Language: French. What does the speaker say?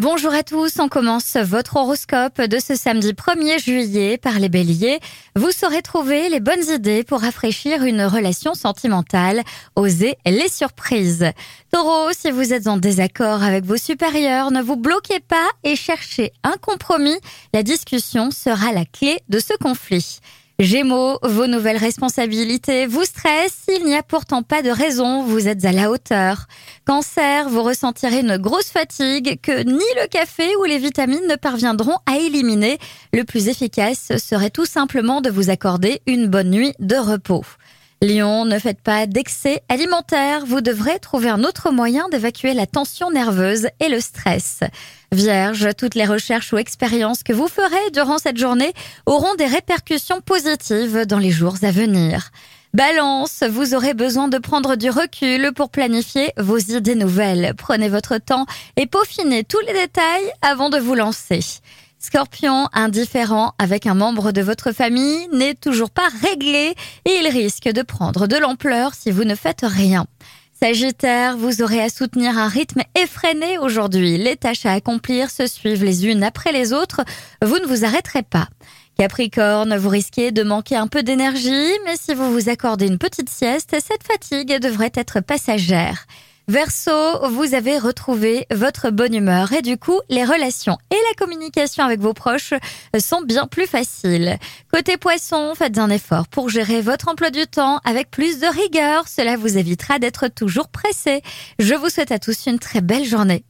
Bonjour à tous, on commence votre horoscope de ce samedi 1er juillet par les béliers. Vous saurez trouver les bonnes idées pour rafraîchir une relation sentimentale. Osez les surprises. Taureau, si vous êtes en désaccord avec vos supérieurs, ne vous bloquez pas et cherchez un compromis. La discussion sera la clé de ce conflit. Gémeaux, vos nouvelles responsabilités vous stressent, il n'y a pourtant pas de raison, vous êtes à la hauteur. Cancer, vous ressentirez une grosse fatigue que ni le café ou les vitamines ne parviendront à éliminer. Le plus efficace serait tout simplement de vous accorder une bonne nuit de repos. Lion, ne faites pas d'excès alimentaire, vous devrez trouver un autre moyen d'évacuer la tension nerveuse et le stress. Vierge, toutes les recherches ou expériences que vous ferez durant cette journée auront des répercussions positives dans les jours à venir. Balance, vous aurez besoin de prendre du recul pour planifier vos idées nouvelles. Prenez votre temps et peaufinez tous les détails avant de vous lancer. Scorpion, indifférent avec un membre de votre famille, n'est toujours pas réglé et il risque de prendre de l'ampleur si vous ne faites rien. Sagittaire, vous aurez à soutenir un rythme effréné aujourd'hui. Les tâches à accomplir se suivent les unes après les autres. Vous ne vous arrêterez pas. Capricorne, vous risquez de manquer un peu d'énergie, mais si vous vous accordez une petite sieste, cette fatigue devrait être passagère. Verso, vous avez retrouvé votre bonne humeur et du coup, les relations et la communication avec vos proches sont bien plus faciles. Côté poisson, faites un effort pour gérer votre emploi du temps avec plus de rigueur. Cela vous évitera d'être toujours pressé. Je vous souhaite à tous une très belle journée.